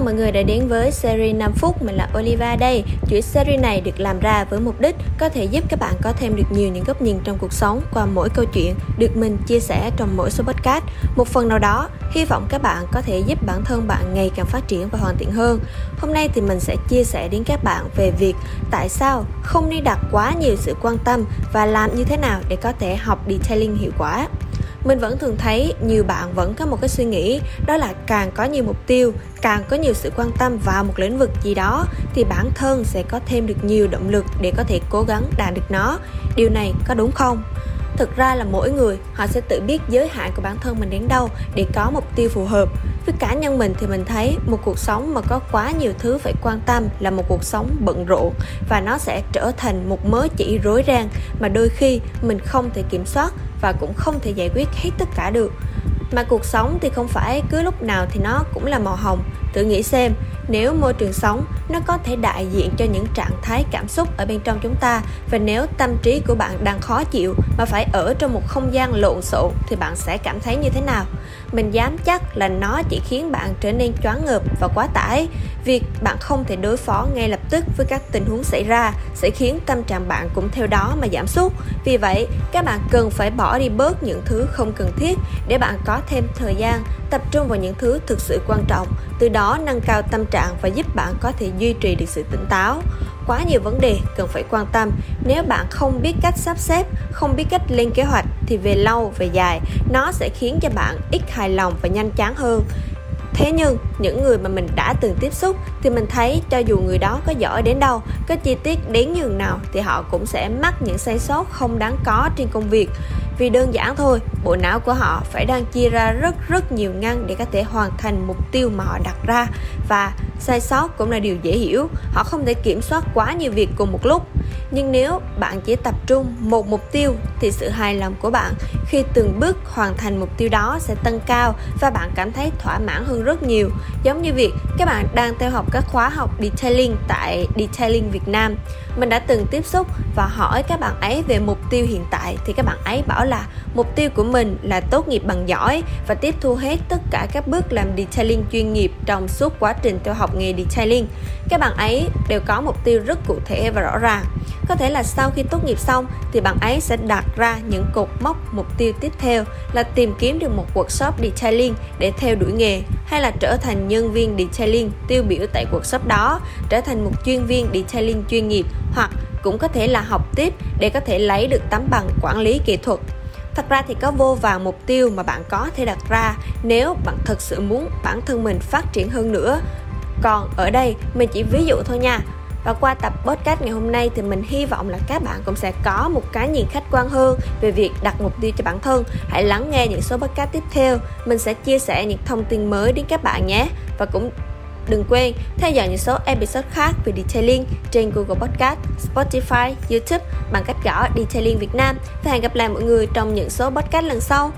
người đã đến với series 5 phút, mình là Oliva đây. Chuỗi series này được làm ra với mục đích có thể giúp các bạn có thêm được nhiều những góc nhìn trong cuộc sống qua mỗi câu chuyện được mình chia sẻ trong mỗi số podcast. Một phần nào đó, hy vọng các bạn có thể giúp bản thân bạn ngày càng phát triển và hoàn thiện hơn. Hôm nay thì mình sẽ chia sẻ đến các bạn về việc tại sao không nên đặt quá nhiều sự quan tâm và làm như thế nào để có thể học detailing hiệu quả mình vẫn thường thấy nhiều bạn vẫn có một cái suy nghĩ, đó là càng có nhiều mục tiêu, càng có nhiều sự quan tâm vào một lĩnh vực gì đó, thì bản thân sẽ có thêm được nhiều động lực để có thể cố gắng đạt được nó. Điều này có đúng không? Thực ra là mỗi người, họ sẽ tự biết giới hạn của bản thân mình đến đâu để có mục tiêu phù hợp. Với cá nhân mình thì mình thấy một cuộc sống mà có quá nhiều thứ phải quan tâm là một cuộc sống bận rộn và nó sẽ trở thành một mớ chỉ rối ren mà đôi khi mình không thể kiểm soát và cũng không thể giải quyết hết tất cả được. Mà cuộc sống thì không phải cứ lúc nào thì nó cũng là màu hồng. Tự nghĩ xem nếu môi trường sống, nó có thể đại diện cho những trạng thái cảm xúc ở bên trong chúng ta. Và nếu tâm trí của bạn đang khó chịu mà phải ở trong một không gian lộn xộn, thì bạn sẽ cảm thấy như thế nào? Mình dám chắc là nó chỉ khiến bạn trở nên choáng ngợp và quá tải. Việc bạn không thể đối phó ngay lập tức với các tình huống xảy ra sẽ khiến tâm trạng bạn cũng theo đó mà giảm sút. Vì vậy, các bạn cần phải bỏ đi bớt những thứ không cần thiết để bạn có thêm thời gian tập trung vào những thứ thực sự quan trọng, từ đó nâng cao tâm trạng và giúp bạn có thể duy trì được sự tỉnh táo. Quá nhiều vấn đề cần phải quan tâm. Nếu bạn không biết cách sắp xếp, không biết cách lên kế hoạch thì về lâu, về dài, nó sẽ khiến cho bạn ít hài lòng và nhanh chán hơn. Thế nhưng, những người mà mình đã từng tiếp xúc thì mình thấy cho dù người đó có giỏi đến đâu, có chi tiết đến nhường nào thì họ cũng sẽ mắc những sai sót không đáng có trên công việc vì đơn giản thôi, bộ não của họ phải đang chia ra rất rất nhiều ngăn để có thể hoàn thành mục tiêu mà họ đặt ra. Và sai sót cũng là điều dễ hiểu, họ không thể kiểm soát quá nhiều việc cùng một lúc nhưng nếu bạn chỉ tập trung một mục tiêu thì sự hài lòng của bạn khi từng bước hoàn thành mục tiêu đó sẽ tăng cao và bạn cảm thấy thỏa mãn hơn rất nhiều. Giống như việc các bạn đang theo học các khóa học detailing tại detailing Việt Nam. Mình đã từng tiếp xúc và hỏi các bạn ấy về mục tiêu hiện tại thì các bạn ấy bảo là mục tiêu của mình là tốt nghiệp bằng giỏi và tiếp thu hết tất cả các bước làm detailing chuyên nghiệp trong suốt quá trình theo học nghề detailing. Các bạn ấy đều có mục tiêu rất cụ thể và rõ ràng có thể là sau khi tốt nghiệp xong thì bạn ấy sẽ đặt ra những cột mốc mục tiêu tiếp theo là tìm kiếm được một workshop detailing để theo đuổi nghề hay là trở thành nhân viên detailing tiêu biểu tại workshop đó, trở thành một chuyên viên detailing chuyên nghiệp hoặc cũng có thể là học tiếp để có thể lấy được tấm bằng quản lý kỹ thuật. Thật ra thì có vô vàng mục tiêu mà bạn có thể đặt ra nếu bạn thực sự muốn bản thân mình phát triển hơn nữa. Còn ở đây mình chỉ ví dụ thôi nha và qua tập podcast ngày hôm nay thì mình hy vọng là các bạn cũng sẽ có một cái nhìn khách quan hơn về việc đặt mục tiêu cho bản thân. Hãy lắng nghe những số podcast tiếp theo. Mình sẽ chia sẻ những thông tin mới đến các bạn nhé. Và cũng Đừng quên theo dõi những số episode khác về detailing trên Google Podcast, Spotify, YouTube bằng cách gõ Detailing Việt Nam. Và hẹn gặp lại mọi người trong những số podcast lần sau.